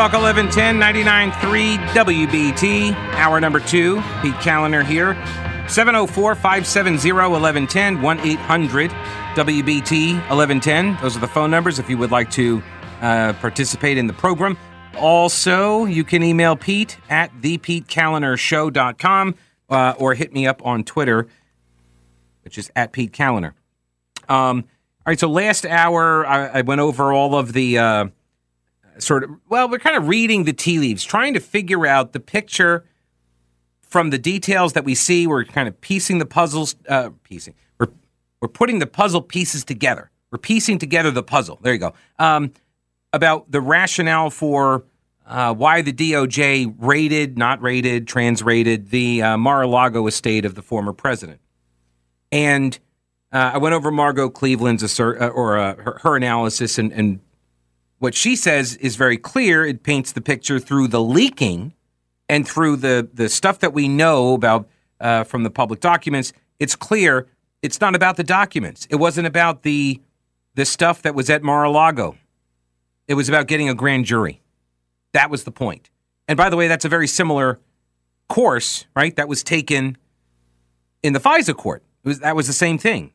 Talk 1110 99.3 WBT. Hour number two. Pete Kaliner here. 704 570 1110 1 800 WBT 1110. Those are the phone numbers if you would like to uh, participate in the program. Also, you can email Pete at thepetekalinershow.com uh, or hit me up on Twitter, which is at Pete Kaliner. Um, all right, so last hour I, I went over all of the uh, sort of, well, we're kind of reading the tea leaves, trying to figure out the picture from the details that we see. We're kind of piecing the puzzles, uh, piecing. We're, we're putting the puzzle pieces together. We're piecing together the puzzle. There you go. Um, about the rationale for uh, why the DOJ raided, not raided, trans raided the uh, Mar a Lago estate of the former president. And uh, I went over Margot Cleveland's assert, uh, or uh, her, her, analysis, and, and what she says is very clear. It paints the picture through the leaking and through the, the stuff that we know about uh, from the public documents. It's clear it's not about the documents. It wasn't about the the stuff that was at Mar-a-Lago. It was about getting a grand jury. That was the point. And by the way, that's a very similar course, right? That was taken in the FISA court. Was, that was the same thing.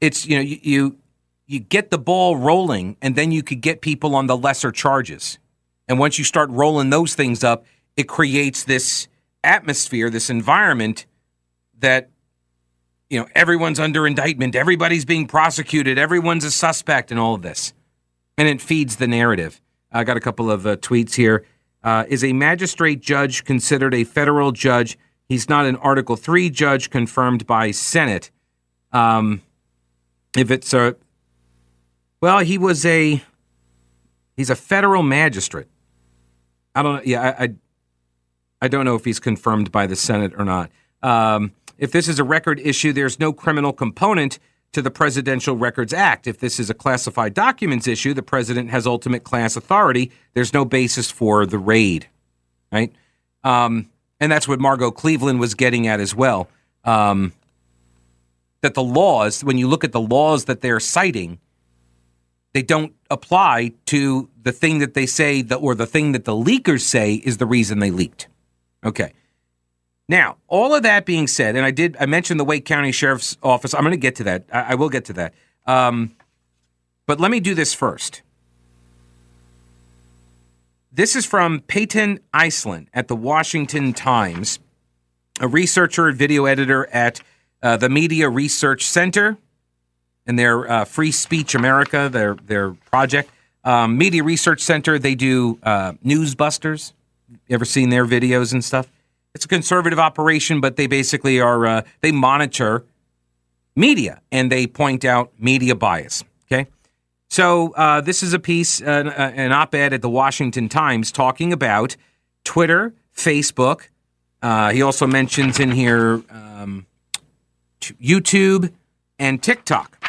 It's you know you, you you get the ball rolling, and then you could get people on the lesser charges. And once you start rolling those things up, it creates this atmosphere, this environment that you know everyone's under indictment, everybody's being prosecuted, everyone's a suspect, and all of this and it feeds the narrative. I got a couple of uh, tweets here. Uh, is a magistrate judge considered a federal judge? He's not an Article Three judge confirmed by Senate. Um, if it's a well, he was a he's a federal magistrate. I don't know. Yeah, I, I, I don't know if he's confirmed by the Senate or not. Um, if this is a record issue, there's no criminal component to the Presidential Records Act. If this is a classified documents issue, the president has ultimate class authority. There's no basis for the raid, right? Um, and that's what Margot Cleveland was getting at as well. Um, that the laws, when you look at the laws that they're citing, they don't apply to the thing that they say that, or the thing that the leakers say is the reason they leaked. Okay. Now, all of that being said, and I did, I mentioned the Wake County Sheriff's Office. I'm going to get to that. I, I, will get to that. Um, but let me do this first. This is from Peyton Iceland at the Washington Times, a researcher and video editor at uh, the Media Research Center and their uh, Free Speech America, their their project. Um, Media Research Center, they do uh, Newsbusters. You ever seen their videos and stuff? It's a conservative operation, but they basically are uh, they monitor media and they point out media bias. Okay, so uh, this is a piece, an, uh, an op-ed at the Washington Times talking about Twitter, Facebook. Uh, he also mentions in here um, YouTube and TikTok.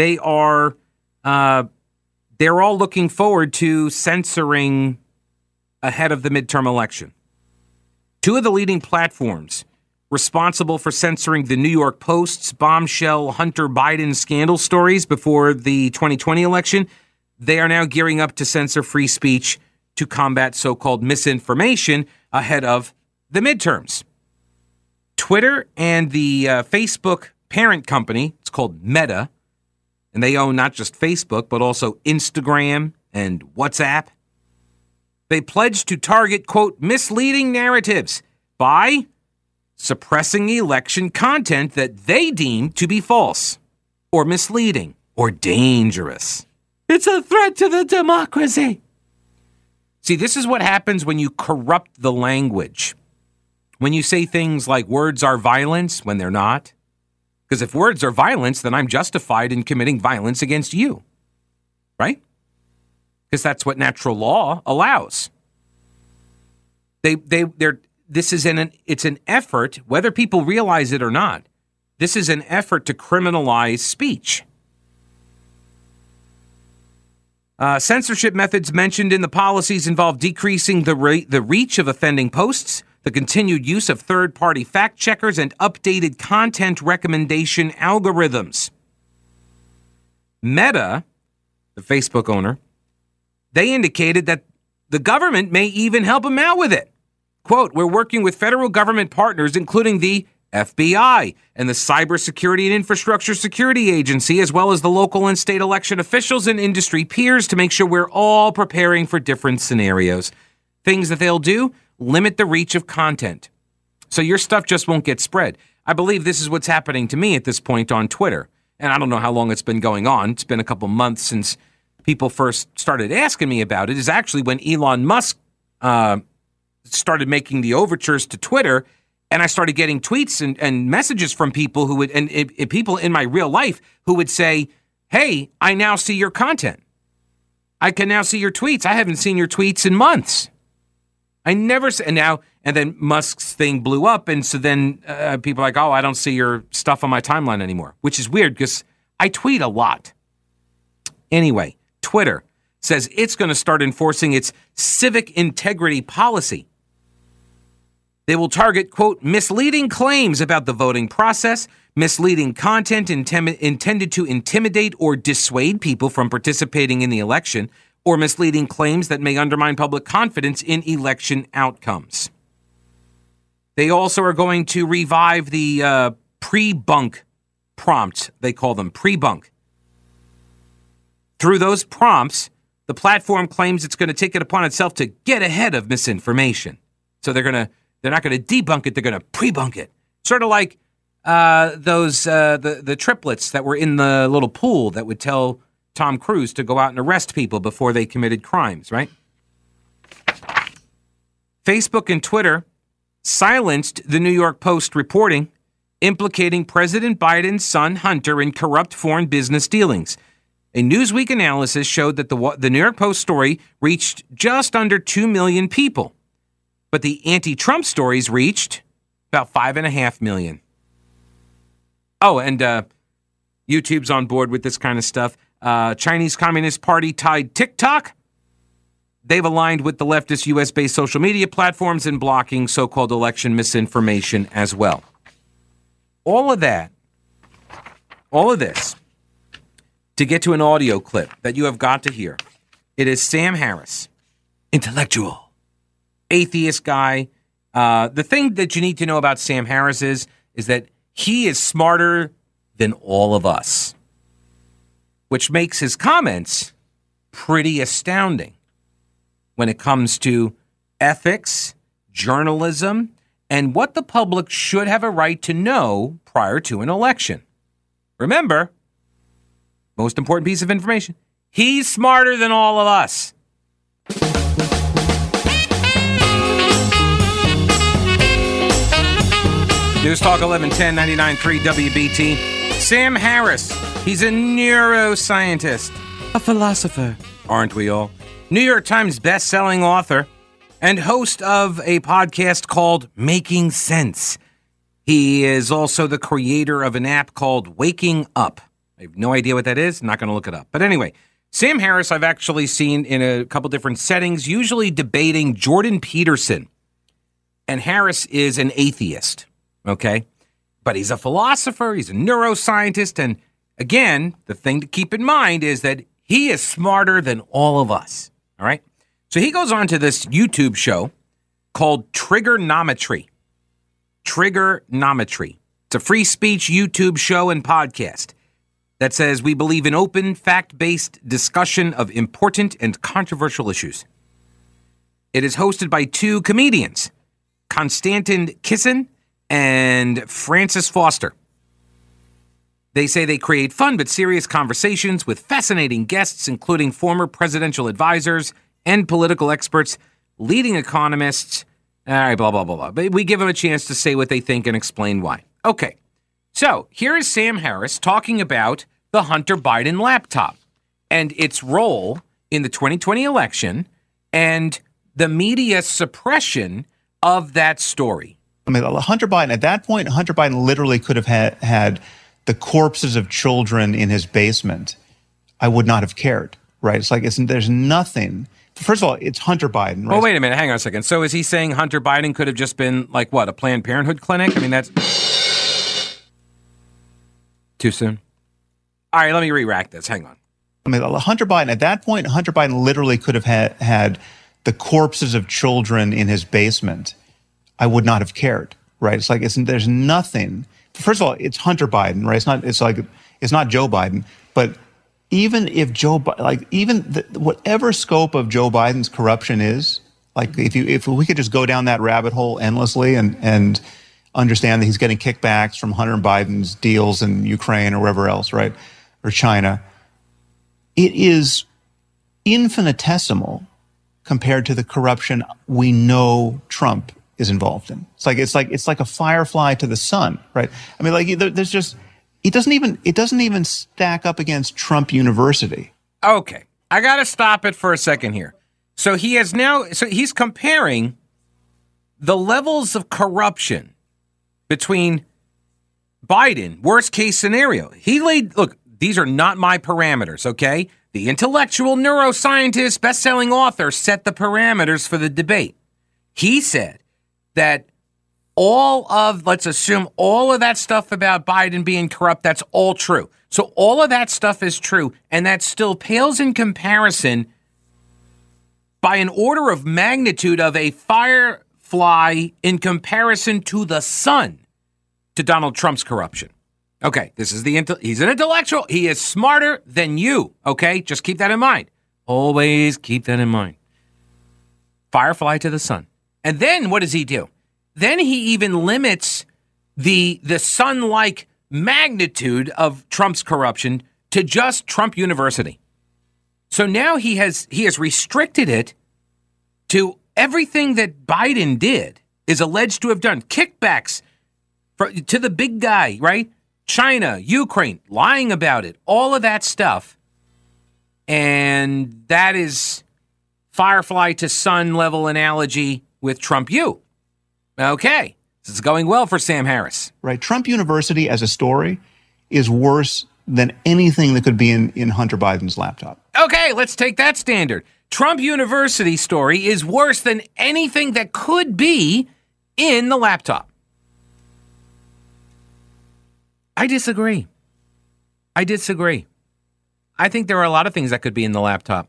They are uh, they're all looking forward to censoring ahead of the midterm election. Two of the leading platforms responsible for censoring the New York Post's bombshell Hunter Biden scandal stories before the 2020 election, they are now gearing up to censor free speech to combat so called misinformation ahead of the midterms. Twitter and the uh, Facebook parent company, it's called Meta, and they own not just Facebook, but also Instagram and WhatsApp they pledged to target, quote, misleading narratives by suppressing election content that they deem to be false or misleading or dangerous. It's a threat to the democracy. See, this is what happens when you corrupt the language. When you say things like words are violence when they're not. Because if words are violence, then I'm justified in committing violence against you. Right? because that's what natural law allows. They they they're this is an it's an effort whether people realize it or not. This is an effort to criminalize speech. Uh, censorship methods mentioned in the policies involve decreasing the, re- the reach of offending posts, the continued use of third party fact checkers, and updated content recommendation algorithms. Meta, the Facebook owner, they indicated that the government may even help him out with it. Quote, we're working with federal government partners, including the FBI and the Cybersecurity and Infrastructure Security Agency, as well as the local and state election officials and industry peers to make sure we're all preparing for different scenarios. Things that they'll do limit the reach of content. So your stuff just won't get spread. I believe this is what's happening to me at this point on Twitter. And I don't know how long it's been going on. It's been a couple months since people first started asking me about it. Is actually when Elon Musk uh, started making the overtures to Twitter, and I started getting tweets and, and messages from people who would, and, and people in my real life who would say, Hey, I now see your content. I can now see your tweets. I haven't seen your tweets in months. I never, and now, and then Musk's thing blew up. And so then uh, people are like, oh, I don't see your stuff on my timeline anymore, which is weird because I tweet a lot. Anyway, Twitter says it's going to start enforcing its civic integrity policy. They will target, quote, misleading claims about the voting process, misleading content intended to intimidate or dissuade people from participating in the election, or misleading claims that may undermine public confidence in election outcomes. They also are going to revive the uh, pre bunk prompts, they call them pre bunk. Through those prompts, the platform claims it's going to take it upon itself to get ahead of misinformation. So they're going to they're not going to debunk it, they're going to pre-bunk it. Sort of like uh, those uh, the the triplets that were in the little pool that would tell Tom Cruise to go out and arrest people before they committed crimes, right? Facebook and Twitter silenced the New York Post reporting implicating President Biden's son Hunter in corrupt foreign business dealings. A Newsweek analysis showed that the, the New York Post story reached just under 2 million people, but the anti Trump stories reached about 5.5 million. Oh, and uh, YouTube's on board with this kind of stuff. Uh, Chinese Communist Party tied TikTok. They've aligned with the leftist US based social media platforms in blocking so called election misinformation as well. All of that, all of this, to get to an audio clip that you have got to hear. It is Sam Harris, intellectual, atheist guy. Uh, the thing that you need to know about Sam Harris is, is that he is smarter than all of us which makes his comments pretty astounding when it comes to ethics, journalism, and what the public should have a right to know prior to an election. Remember, most important piece of information he's smarter than all of us. News Talk 1110 99.3 WBT. Sam Harris He's a neuroscientist, a philosopher, aren't we all? New York Times best-selling author and host of a podcast called Making Sense. He is also the creator of an app called Waking Up. I have no idea what that is. I'm not going to look it up. But anyway, Sam Harris, I've actually seen in a couple different settings, usually debating Jordan Peterson. And Harris is an atheist, okay? But he's a philosopher, he's a neuroscientist, and Again, the thing to keep in mind is that he is smarter than all of us. All right. So he goes on to this YouTube show called Triggernometry. Triggernometry. It's a free speech YouTube show and podcast that says we believe in open, fact based discussion of important and controversial issues. It is hosted by two comedians, Konstantin Kisin and Francis Foster. They say they create fun but serious conversations with fascinating guests, including former presidential advisors and political experts, leading economists. All right, blah, blah, blah, blah. But we give them a chance to say what they think and explain why. Okay, so here is Sam Harris talking about the Hunter Biden laptop and its role in the 2020 election and the media suppression of that story. I mean, Hunter Biden, at that point, Hunter Biden literally could have had, had the corpses of children in his basement, I would not have cared, right? It's like, it's, there's nothing. First of all, it's Hunter Biden, right? Oh, wait a minute. Hang on a second. So is he saying Hunter Biden could have just been like what, a Planned Parenthood clinic? I mean, that's too soon. All right, let me re rack this. Hang on. I mean, Hunter Biden, at that point, Hunter Biden literally could have had, had the corpses of children in his basement. I would not have cared, right? It's like, it's, there's nothing. First of all, it's Hunter Biden, right? It's not, it's like, it's not Joe Biden, but even if Joe, like, even the, whatever scope of Joe Biden's corruption is, like, if you, if we could just go down that rabbit hole endlessly and, and understand that he's getting kickbacks from Hunter Biden's deals in Ukraine or wherever else, right? Or China it is infinitesimal compared to the corruption we know Trump is involved in. It's like it's like it's like a firefly to the sun, right? I mean, like there's just it doesn't even it doesn't even stack up against Trump University. Okay, I got to stop it for a second here. So he has now so he's comparing the levels of corruption between Biden, worst case scenario. He laid look, these are not my parameters, okay? The intellectual neuroscientist, best-selling author set the parameters for the debate. He said that all of, let's assume all of that stuff about Biden being corrupt, that's all true. So all of that stuff is true, and that still pales in comparison by an order of magnitude of a firefly in comparison to the sun to Donald Trump's corruption. Okay, this is the he's an intellectual. He is smarter than you. Okay, just keep that in mind. Always keep that in mind. Firefly to the sun. And then what does he do? Then he even limits the the sun-like magnitude of Trump's corruption to just Trump University. So now he has he has restricted it to everything that Biden did is alleged to have done kickbacks for, to the big guy, right? China, Ukraine, lying about it, all of that stuff. And that is firefly to sun level analogy with Trump U. Okay. This is going well for Sam Harris. Right. Trump University as a story is worse than anything that could be in, in Hunter Biden's laptop. Okay, let's take that standard. Trump University story is worse than anything that could be in the laptop. I disagree. I disagree. I think there are a lot of things that could be in the laptop.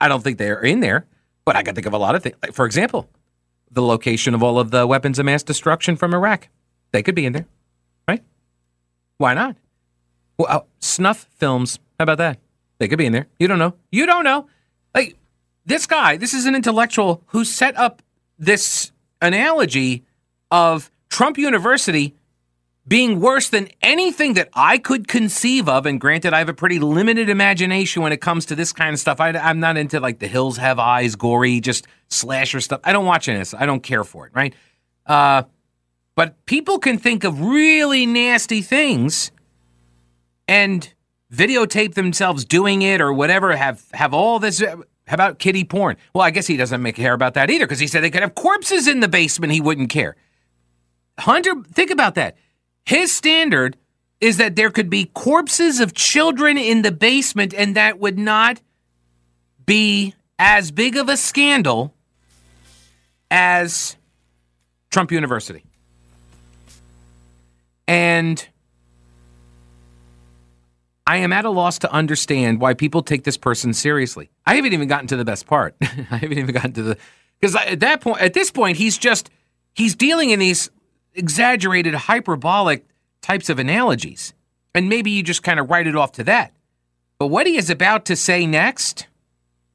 I don't think they're in there, but I can think of a lot of things. Like, for example, the location of all of the weapons of mass destruction from Iraq. They could be in there, right? Why not? Well, uh, snuff films. How about that? They could be in there. You don't know. You don't know. Like this guy, this is an intellectual who set up this analogy of Trump University being worse than anything that I could conceive of. And granted, I have a pretty limited imagination when it comes to this kind of stuff. I, am not into like the hills have eyes, gory, just slasher stuff. I don't watch this. I don't care for it, right? Uh, but people can think of really nasty things and videotape themselves doing it or whatever, have, have all this. How about kiddie porn? Well, I guess he doesn't make care about that either because he said they could have corpses in the basement. He wouldn't care. Hunter, think about that his standard is that there could be corpses of children in the basement, and that would not be as big of a scandal as Trump University. And I am at a loss to understand why people take this person seriously. I haven't even gotten to the best part. I haven't even gotten to the because at that point, at this point, he's just he's dealing in these exaggerated, hyperbolic types of analogies. And maybe you just kind of write it off to that. But what he is about to say next,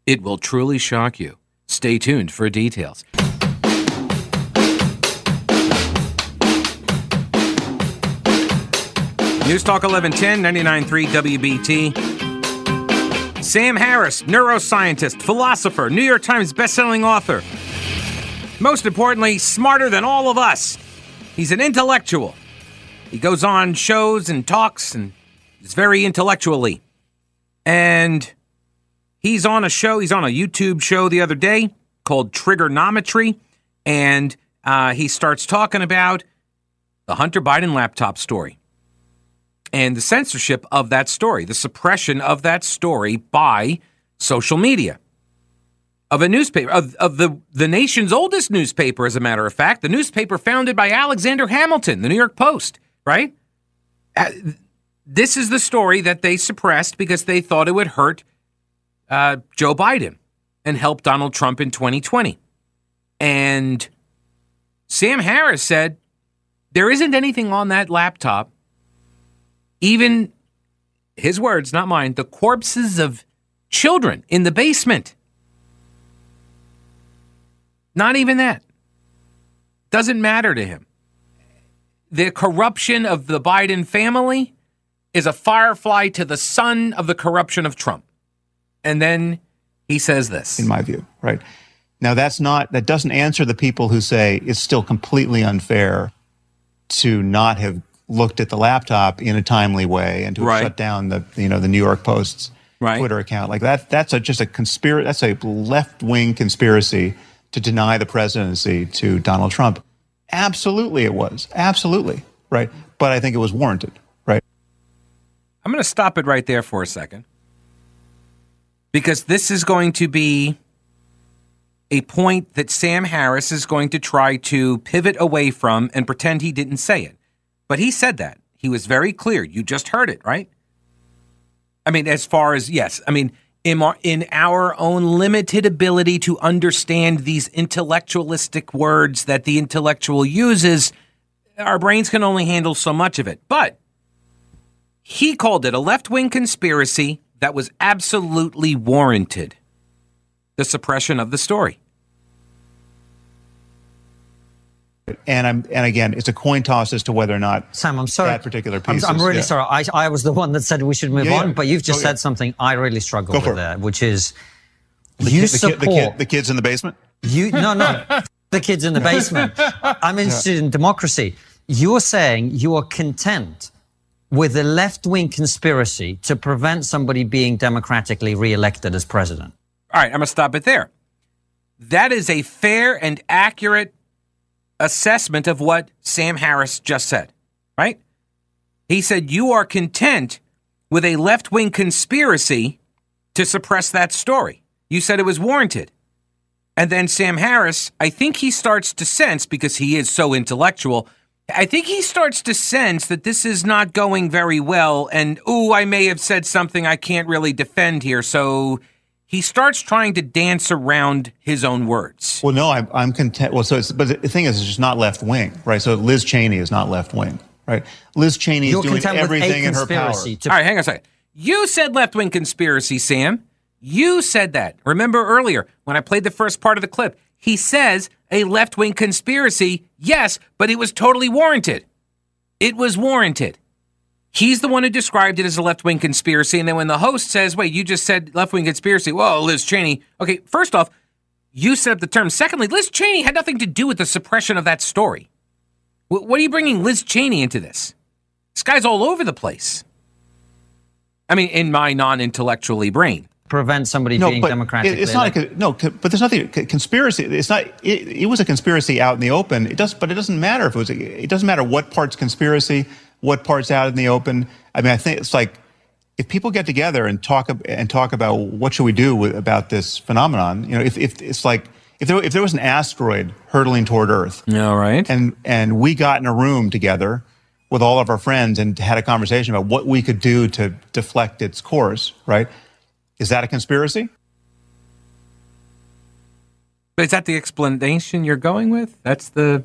it will truly shock you. Stay tuned for details. News Talk 1110, 99.3 WBT. Sam Harris, neuroscientist, philosopher, New York Times bestselling author. Most importantly, smarter than all of us. He's an intellectual. He goes on shows and talks and is very intellectually. And he's on a show, he's on a YouTube show the other day called Triggernometry. And uh, he starts talking about the Hunter Biden laptop story and the censorship of that story, the suppression of that story by social media of a newspaper of, of the the nation's oldest newspaper as a matter of fact the newspaper founded by alexander hamilton the new york post right uh, this is the story that they suppressed because they thought it would hurt uh, Joe Biden and help Donald Trump in 2020. And Sam Harris said there isn't anything on that laptop, even his words, not mine, the corpses of children in the basement. Not even that. Doesn't matter to him. The corruption of the Biden family is a firefly to the sun of the corruption of Trump. And then he says this. In my view, right? Now, that's not, that doesn't answer the people who say it's still completely unfair to not have looked at the laptop in a timely way and to Right. shut down the, you know, the New York Post's Right. Twitter account. Like that, that's a, just a conspiracy, that's a left wing conspiracy to deny the presidency to Donald Trump. Absolutely, it was. Absolutely. Right. But I think it was warranted. Right. I'm going to stop it right there for a second because this is going to be a point that Sam Harris is going to try to pivot away from and pretend he didn't say it. But he said that. He was very clear. You just heard it, right? I mean, as far as, yes, I mean, in our, in our own limited ability to understand these intellectualistic words that the intellectual uses, our brains can only handle so much of it. But he called it a left wing conspiracy that was absolutely warranted the suppression of the story. And I'm, and again, it's a coin toss as to whether or not Sam, I'm sorry. that particular I'm, piece I'm really yeah. sorry. I, I was the one that said we should move Yeah, yeah. on, but you've just Go said ahead. something I really struggle with for it. there, which is the, you kid, the, kid, support the, kid, the kids in the basement. you. No, no, the kids in the basement. I'm interested in democracy. You're saying you are content with a left-wing conspiracy to prevent somebody being democratically re-elected as president. All right, I'm going to stop it there. That is a fair and accurate assessment of what Sam Harris just said, right? He said, You are content with a left wing conspiracy to suppress that story. You said it was warranted. And then Sam Harris, I think he starts to sense, because he is so intellectual, I think he starts to sense that this is not going very well. And, ooh, I may have said something I can't really defend here. So he starts trying to dance around his own words. Well, no, I'm, I'm content. Well, so it's, but the thing is, it's just not left wing, right? So Liz Cheney is not left wing, right? Liz Cheney is You're doing everything in her power. conspiracy to All right, hang on a second. You said left wing conspiracy, Sam. You said that. Remember earlier when I played the first part of the clip? He says a left wing conspiracy, yes, but it was totally warranted. It was warranted. He's the one who described it as a left wing conspiracy. And then when the host says, wait, you just said left wing conspiracy. Whoa, Liz Cheney. Okay, first off, you set up the term. Secondly, Liz Cheney had nothing to do with the suppression of that story. Wh- What are you bringing Liz Cheney into this? This guy's all over the place. I mean, in my non-intellectually brain. prevent somebody No, being but democratically it, it's not a, no, but there's nothing conspiracy. It's not. It, it was a conspiracy out in the open. It does, but it doesn't matter if it was. A, it doesn't matter what part's conspiracy, what part's out in the open. I mean, I think it's like if people get together and talk and talk about what should we do with, about this phenomenon. You know, if, if it's like if there if there was an asteroid hurtling toward Earth, All right. and and we got in a room together with all of our friends and had a conversation about what we could do to deflect its course. Right? Is that a conspiracy? But is that the explanation you're going with? That's the.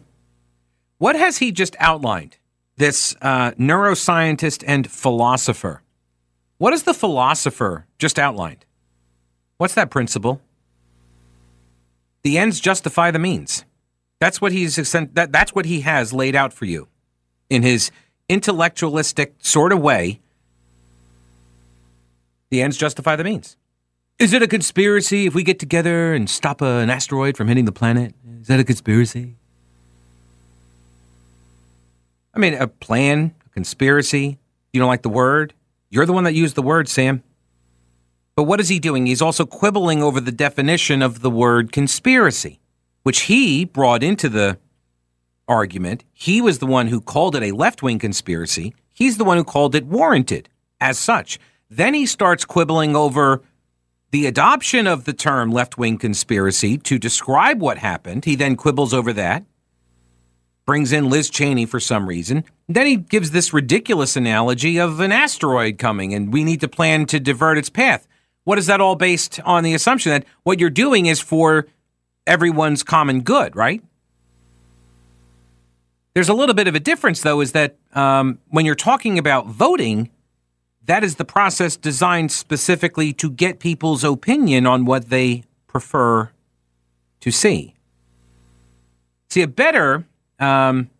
What has he just outlined? This uh, neuroscientist and philosopher. What has the philosopher just outlined? What's that principle? The ends justify the means. That's what he's that, that's what he has laid out for you in his intellectualistic sort of way. The ends justify the means. Is it a conspiracy if we get together and stop an asteroid from hitting the planet? Is that a conspiracy? I mean, a plan, a conspiracy. You don't like the word? You're the one that used the word, Sam. But what is he doing? He's also quibbling over the definition of the word conspiracy, which he brought into the argument. He was the one who called it a left wing conspiracy. He's the one who called it warranted as such. Then he starts quibbling over the adoption of the term left wing conspiracy to describe what happened. He then quibbles over that, brings in Liz Cheney for some reason. Then he gives this ridiculous analogy of an asteroid coming and we need to plan to divert its path. what is that all based on the assumption that what you're doing is for everyone's common good, right? There's a little bit of a difference, though, is that um, when you're talking about voting, that is the process designed specifically to get people's opinion on what they prefer to see. See, a better, um,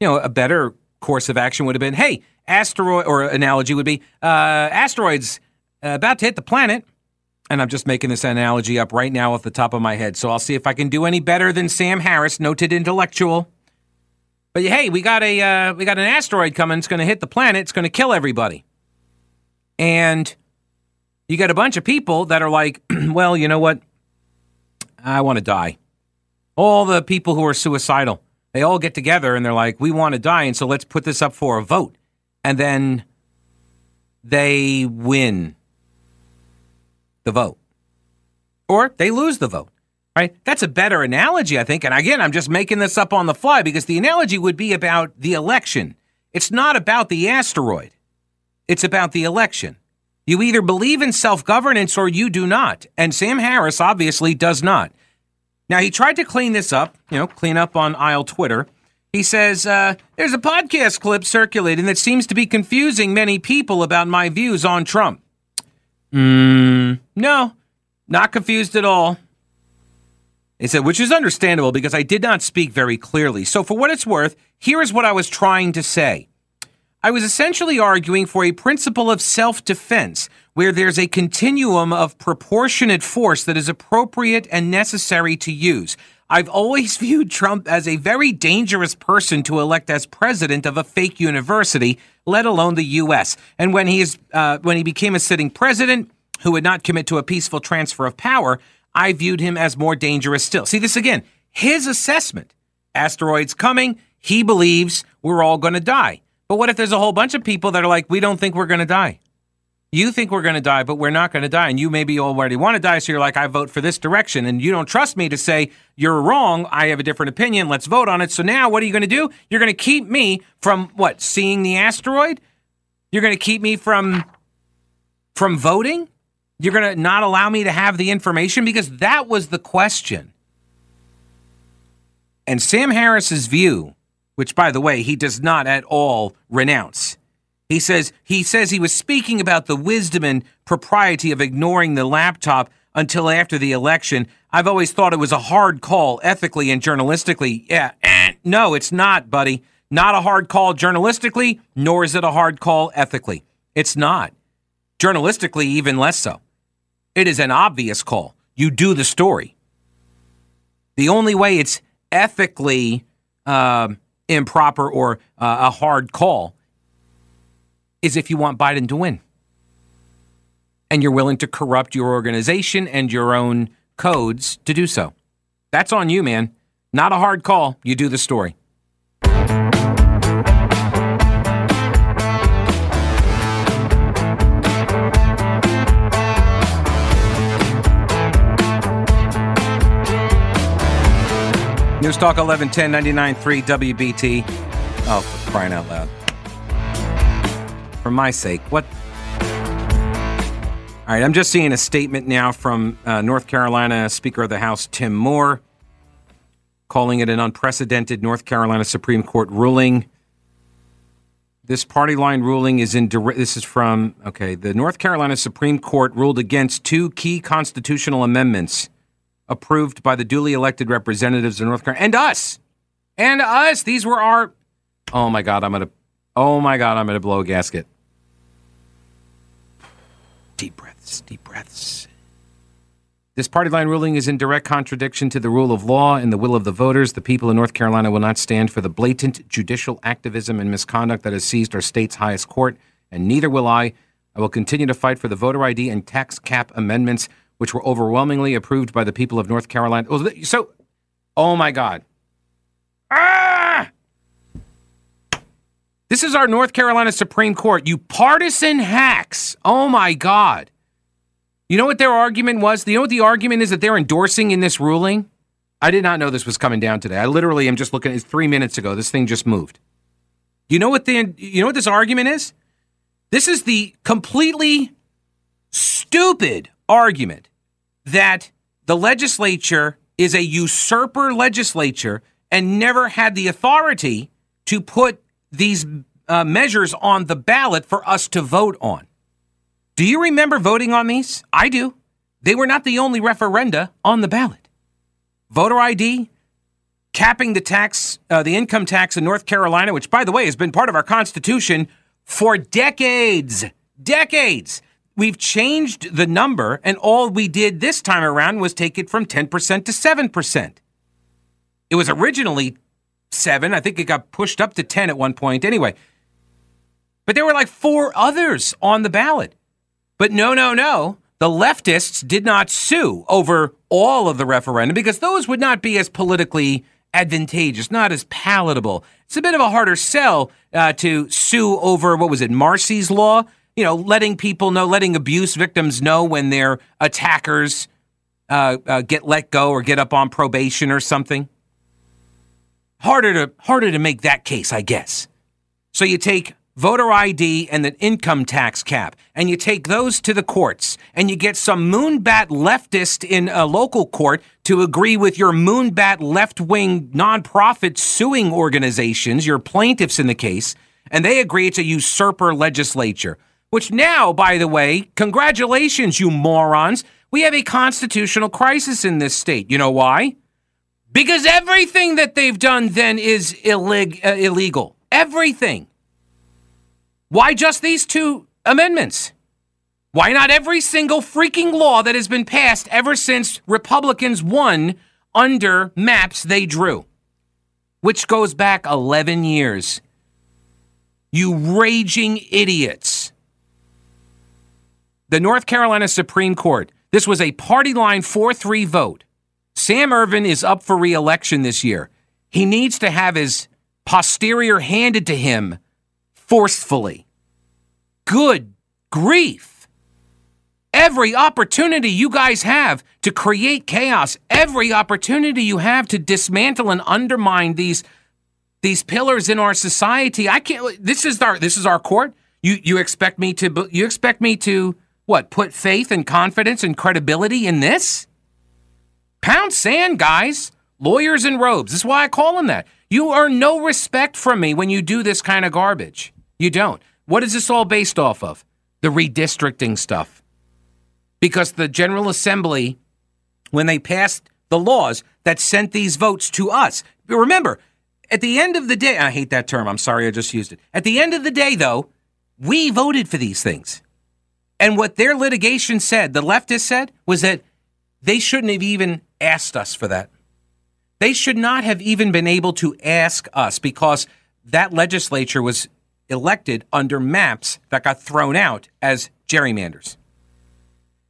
you know, a better course of action would have been, hey, asteroid, or analogy would be, uh, asteroids uh, about to hit the planet. And I'm just making this analogy up right now off the top of my head. So I'll see if I can do any better than Sam Harris, noted intellectual. But hey, we got a uh, we got an asteroid coming. It's going to hit the planet. It's going to kill everybody. And you got a bunch of people that are like, well, you know what? I want to die. All the people who are suicidal, they all get together and they're like, we want to die. And so let's put this up for a vote. And then they win the vote or they lose the vote. Right? That's a better analogy, I think. And again, I'm just making this up on the fly because the analogy would be about the election. It's not about the asteroid. It's about the election. You either believe in self governance or you do not. And Sam Harris obviously does not. Now, he tried to clean this up, you know, clean up on aisle Twitter. He says, uh, There's a podcast clip circulating that seems to be confusing many people about my views on Trump. Mm, no, not confused at all. He said, which is understandable because I did not speak very clearly. So, for what it's worth, here is what I was trying to say. I was essentially arguing for a principle of self defense where there's a continuum of proportionate force that is appropriate and necessary to use. I've always viewed Trump as a very dangerous person to elect as president of a fake university, let alone the U.S. And when he is uh, when he became a sitting president who would not commit to a peaceful transfer of power, I viewed him as more dangerous still. See this again. His assessment: asteroids coming. He believes we're all going to die. But what if there's a whole bunch of people that are like, we don't think we're going to die? You think we're going to die, but we're not going to die. And you maybe already want to die. So you're like, I vote for this direction. And you don't trust me to say, you're wrong. I have a different opinion. Let's vote on it. So now what are you going to do? You're going to keep me from what? Seeing the asteroid? You're going to keep me from, from voting? You're going to not allow me to have the information? Because that was the question. And Sam Harris's view which by the way, he does not at all renounce. He says he says he was speaking about the wisdom and propriety of ignoring the laptop until after the election. I've always thought it was a hard call ethically and journalistically. Yeah, eh, no, it's not, buddy. Not a hard call journalistically, nor is it a hard call ethically. It's not. Journalistically, even less so. It is an obvious call. You do the story. The only way it's ethically um, improper or uh, a hard call is if you want Biden to win. And you're willing to corrupt your organization and your own codes to do so. That's on you, man. Not a hard call. You do the story. News Talk 1110 99.3 WBT. Oh, for crying out loud. For my sake, what? All right, I'm just seeing a statement now from uh, North Carolina Speaker of the House Tim Moore, calling it an unprecedented North Carolina Supreme Court ruling. This party line ruling is in. direct. This is from okay. The North Carolina Supreme Court ruled against two key constitutional amendments approved by the duly elected representatives of North Carolina and us. And us. These were our. Oh my God, I'm going to. Oh my God, I'm going to blow a gasket. Deep breaths, deep breaths. This party line ruling is in direct contradiction to the rule of law and the will of the voters. The people of North Carolina will not stand for the blatant judicial activism and misconduct that has seized our state's highest court, and neither will I. I will continue to fight for the voter ID and tax cap amendments which were overwhelmingly approved by the people of North Carolina. So, oh my God. Ah! This is our North Carolina Supreme Court. You partisan hacks. Oh my God. You know what their argument was? You know what the argument is that they're endorsing in this ruling? I did not know this was coming down today. I literally am just looking. It's three minutes ago. This thing just moved. You know what the you know what this argument is? This is the completely stupid argument that the legislature is a usurper legislature and never had the authority to put these uh, measures on the ballot for us to vote on. Do you remember voting on these? I do. They were not the only referenda on the ballot. Voter ID, capping the tax, uh, the income tax in North Carolina, which, by the way, has been part of our Constitution for decades. Decades. We've changed the number, and all we did this time around was take it from 10% to 7%. It was originally 7. I think it got pushed up to 10 at one point. Anyway, but there were like four others on the ballot. But no, no, no. The leftists did not sue over all of the referendum because those would not be as politically advantageous, not as palatable. It's a bit of a harder sell uh, to sue over, what was it, Marsy's Law? You know, letting people know, letting abuse victims know when their attackers uh, uh, get let go or get up on probation or something. Harder to harder to make that case, I guess. So you take voter ID and the income tax cap, and you take those to the courts, and you get some moonbat leftist in a local court to agree with your moonbat left wing nonprofit suing organizations, your plaintiffs in the case, and they agree it's a usurper legislature. Which now, by the way, congratulations, you morons. We have a constitutional crisis in this state. You know why? Because everything that they've done then is illeg- uh, illegal. Everything. Why just these two amendments? Why not every single freaking law that has been passed ever since Republicans won under maps they drew? Which goes back 11 years. You raging idiots. The North Carolina Supreme Court, this was a party line 4 3 vote. Sam Ervin is up for re election this year. He needs to have his posterior handed to him forcefully. Good grief. Every opportunity you guys have to create chaos, every opportunity you have to dismantle and undermine these these pillars in our society. I can't this is our this is our court. You you expect me to you expect me to what? Put faith and confidence and credibility in this? Pound sand, guys. Lawyers in robes. This is why I call them that. You earn no respect from me when you do this kind of garbage. You don't. What is this all based off of? The redistricting stuff. Because the General Assembly, when they passed the laws that sent these votes to us, remember, at the end of the day, I hate that term. I'm sorry I just used it. At the end of the day, though, we voted for these things. And what their litigation said, the leftists said, was that they shouldn't have even asked us for that. They should not have even been able to ask us because that legislature was elected under maps that got thrown out as gerrymanders.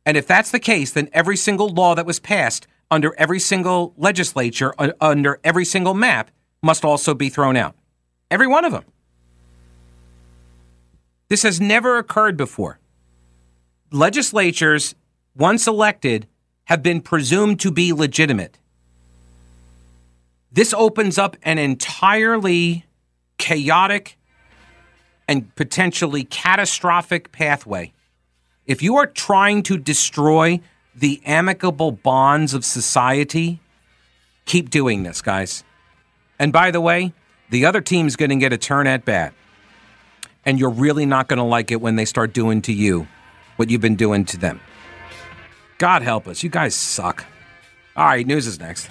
And if that's the case, then every single law that was passed under every single legislature, uh, under every single map, must also be thrown out. Every one of them. This has never occurred before. Legislatures, once elected, have been presumed to be legitimate. This opens up an entirely chaotic and potentially catastrophic pathway. If you are trying to destroy the amicable bonds of society, keep doing this, guys. And by the way, the other team's going to get a turn at bat. And you're really not going to like it when they start doing to you what you've been doing to them. God help us. You guys suck. All right, news is next.